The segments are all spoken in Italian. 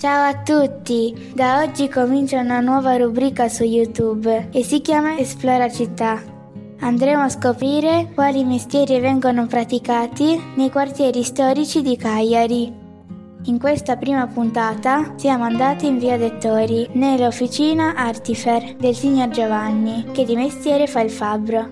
Ciao a tutti! Da oggi comincia una nuova rubrica su YouTube e si chiama Esplora città. Andremo a scoprire quali mestieri vengono praticati nei quartieri storici di Cagliari. In questa prima puntata siamo andati in via Dettori, nell'officina Artifer del signor Giovanni, che di mestiere fa il fabbro.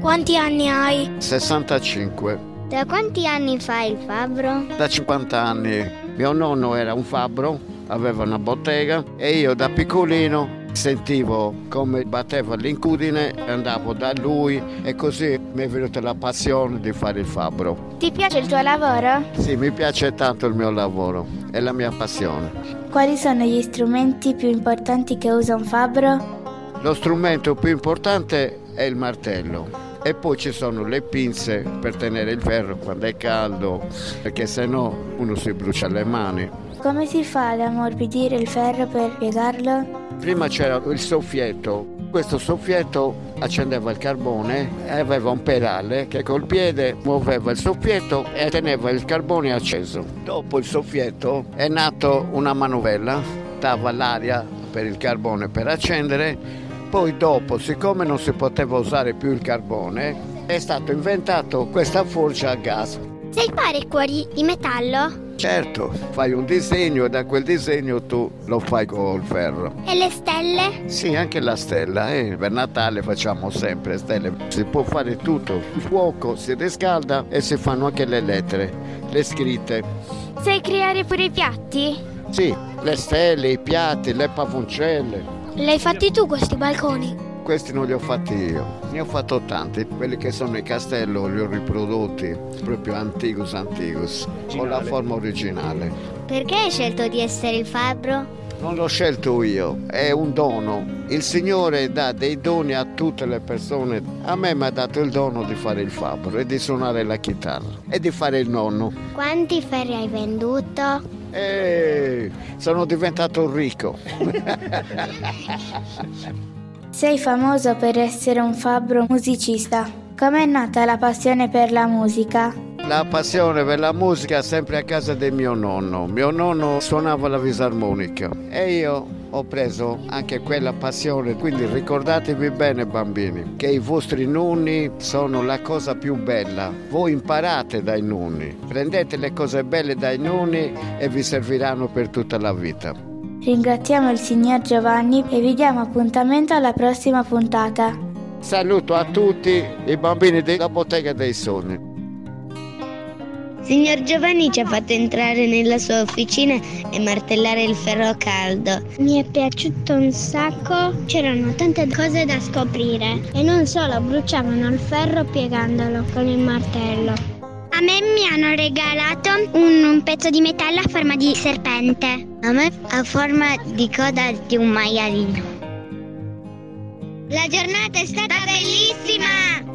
Quanti anni hai? 65. Da quanti anni fai il fabbro? Da 50 anni. Mio nonno era un fabbro, aveva una bottega e io da piccolino sentivo come batteva l'incudine e andavo da lui e così mi è venuta la passione di fare il fabbro. Ti piace il tuo lavoro? Sì, mi piace tanto il mio lavoro, è la mia passione. Quali sono gli strumenti più importanti che usa un fabbro? Lo strumento più importante è il martello e poi ci sono le pinze per tenere il ferro quando è caldo, perché sennò uno si brucia le mani. Come si fa ad ammorbidire il ferro per piegarlo? Prima c'era il soffietto. Questo soffietto accendeva il carbone e aveva un pedale che col piede muoveva il soffietto e teneva il carbone acceso. Dopo il soffietto è nato una manovella, dava l'aria per il carbone per accendere poi dopo, siccome non si poteva usare più il carbone, è stato inventato questa forgia a gas. Sai fare cuori di metallo? Certo, fai un disegno e da quel disegno tu lo fai col ferro. E le stelle? Sì, anche la stella. Eh? Per Natale facciamo sempre stelle. Si può fare tutto. Il fuoco si riscalda e si fanno anche le lettere, le scritte. Sai creare pure i piatti? Sì, le stelle, i piatti, le pavoncelle. Li hai fatti tu questi balconi? Questi non li ho fatti io, ne ho fatto tanti. Quelli che sono i castello li ho riprodotti proprio antigus antigus, con la forma originale. Perché hai scelto di essere il fabbro? Non l'ho scelto io, è un dono. Il Signore dà dei doni a tutte le persone. A me mi ha dato il dono di fare il fabbro e di suonare la chitarra e di fare il nonno. Quanti ferri hai venduto? E sono diventato ricco. Sei famoso per essere un fabbro musicista. Com'è nata la passione per la musica? La passione per la musica sempre a casa del mio nonno. Mio nonno suonava la fisarmonica e io ho preso anche quella passione. Quindi ricordatevi bene bambini che i vostri nonni sono la cosa più bella. Voi imparate dai nonni, prendete le cose belle dai nonni e vi serviranno per tutta la vita. Ringraziamo il signor Giovanni e vi diamo appuntamento alla prossima puntata. Saluto a tutti i bambini della bottega dei sogni. Signor Giovanni ci ha fatto entrare nella sua officina e martellare il ferro caldo. Mi è piaciuto un sacco, c'erano tante cose da scoprire e non solo bruciavano il ferro piegandolo con il martello. A me mi hanno regalato un, un, pezzo di metallo a forma di serpente. A me a forma di coda di un maialino. La giornata è stata bellissima!